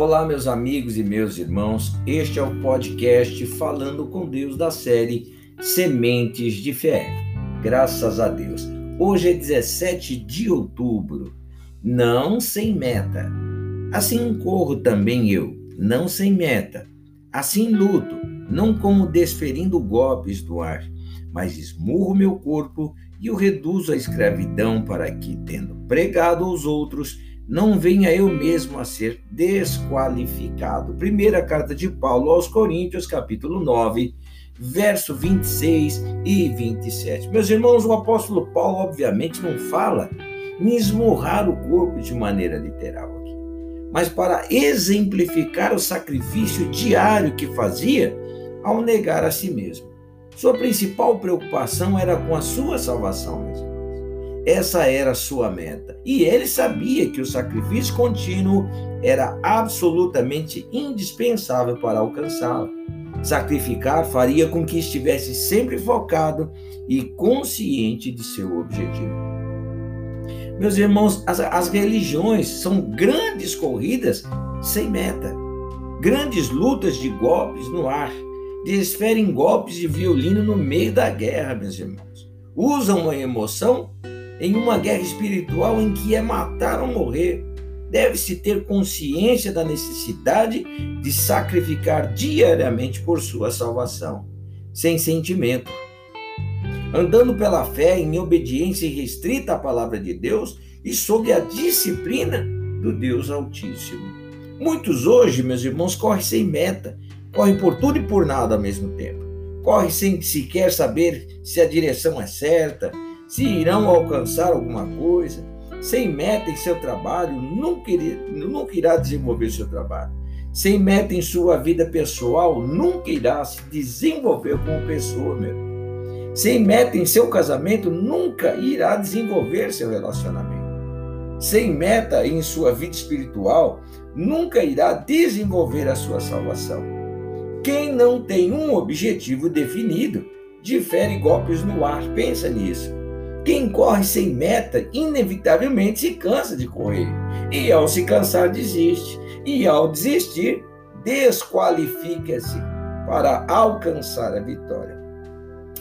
Olá, meus amigos e meus irmãos. Este é o podcast Falando com Deus da série Sementes de Fé. Graças a Deus. Hoje é 17 de outubro. Não sem meta. Assim corro também eu, não sem meta. Assim luto, não como desferindo golpes do ar, mas esmurro meu corpo e o reduzo à escravidão para que, tendo pregado aos outros, não venha eu mesmo a ser desqualificado. Primeira carta de Paulo aos Coríntios, capítulo 9, verso 26 e 27. Meus irmãos, o apóstolo Paulo, obviamente, não fala em esmurrar o corpo de maneira literal aqui, mas para exemplificar o sacrifício diário que fazia ao negar a si mesmo. Sua principal preocupação era com a sua salvação, meus irmãos. Essa era a sua meta. E ele sabia que o sacrifício contínuo era absolutamente indispensável para alcançá-la. Sacrificar faria com que estivesse sempre focado e consciente de seu objetivo. Meus irmãos, as, as religiões são grandes corridas sem meta, grandes lutas de golpes no ar, desferem golpes de violino no meio da guerra, meus irmãos. Usam a emoção em uma guerra espiritual em que é matar ou morrer. Deve-se ter consciência da necessidade de sacrificar diariamente por sua salvação, sem sentimento. Andando pela fé em obediência restrita à palavra de Deus e sob a disciplina do Deus Altíssimo. Muitos hoje, meus irmãos, correm sem meta, correm por tudo e por nada ao mesmo tempo. Correm sem sequer saber se a direção é certa, se irão alcançar alguma coisa, sem meta em seu trabalho, nunca, irá, nunca irá desenvolver seu trabalho. Sem meta em sua vida pessoal, nunca irá se desenvolver como pessoa mesmo. Sem meta em seu casamento, nunca irá desenvolver seu relacionamento. Sem meta em sua vida espiritual, nunca irá desenvolver a sua salvação. Quem não tem um objetivo definido, difere golpes no ar. Pensa nisso. Quem corre sem meta, inevitavelmente se cansa de correr. E ao se cansar, desiste. E ao desistir, desqualifica-se para alcançar a vitória.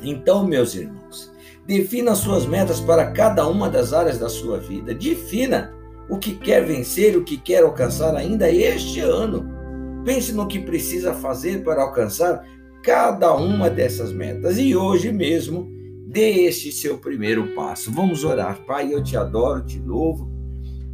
Então, meus irmãos, defina suas metas para cada uma das áreas da sua vida. Defina o que quer vencer, o que quer alcançar ainda este ano. Pense no que precisa fazer para alcançar cada uma dessas metas. E hoje mesmo, Dê este seu primeiro passo. Vamos orar. Pai, eu te adoro, te louvo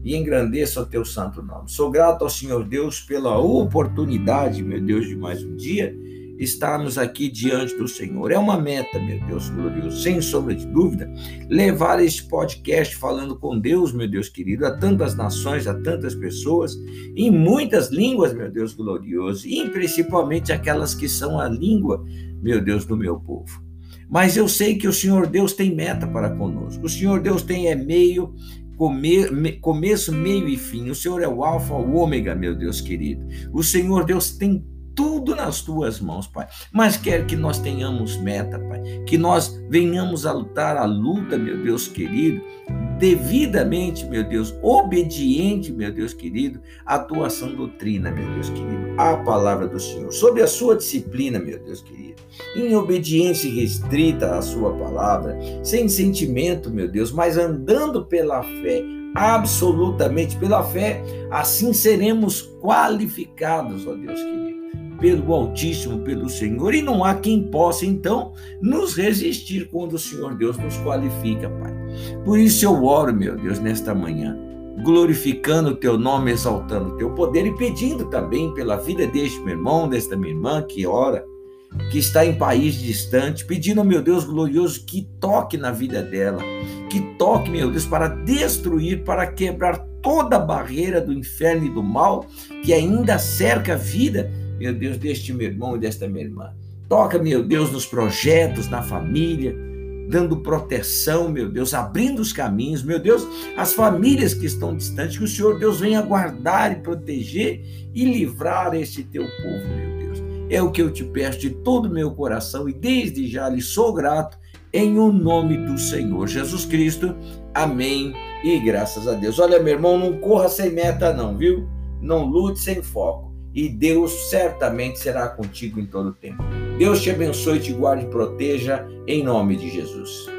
e engrandeço o teu santo nome. Sou grato ao Senhor Deus pela oportunidade, meu Deus, de mais um dia estarmos aqui diante do Senhor. É uma meta, meu Deus glorioso, sem sombra de dúvida, levar este podcast falando com Deus, meu Deus querido, a tantas nações, a tantas pessoas, em muitas línguas, meu Deus glorioso, e principalmente aquelas que são a língua, meu Deus, do meu povo. Mas eu sei que o Senhor Deus tem meta para conosco. O Senhor Deus tem é meio, come, me, começo, meio e fim. O Senhor é o alfa, o ômega, meu Deus querido. O Senhor Deus tem tudo nas tuas mãos, Pai. Mas quer que nós tenhamos meta, Pai. Que nós venhamos a lutar a luta, meu Deus querido, devidamente, meu Deus, obediente, meu Deus querido, à tua sã doutrina, meu Deus querido, à palavra do Senhor, sobre a sua disciplina, meu Deus querido, em obediência restrita à sua palavra, sem sentimento, meu Deus, mas andando pela fé, absolutamente pela fé, assim seremos qualificados, ó Deus querido pelo Altíssimo, pelo Senhor, e não há quem possa, então, nos resistir quando o Senhor Deus nos qualifica, Pai. Por isso eu oro, meu Deus, nesta manhã, glorificando o teu nome, exaltando o teu poder e pedindo também pela vida deste meu irmão, desta minha irmã que ora, que está em país distante, pedindo, meu Deus glorioso, que toque na vida dela, que toque, meu Deus, para destruir, para quebrar toda a barreira do inferno e do mal que ainda cerca a vida meu Deus, deste meu irmão e desta minha irmã. Toca, meu Deus, nos projetos, na família, dando proteção, meu Deus, abrindo os caminhos, meu Deus, as famílias que estão distantes, que o Senhor Deus venha guardar e proteger e livrar este teu povo, meu Deus. É o que eu te peço de todo o meu coração e desde já lhe sou grato em o nome do Senhor Jesus Cristo. Amém. E graças a Deus. Olha, meu irmão, não corra sem meta não, viu? não lute sem foco. E Deus certamente será contigo em todo o tempo. Deus te abençoe, te guarde e proteja, em nome de Jesus.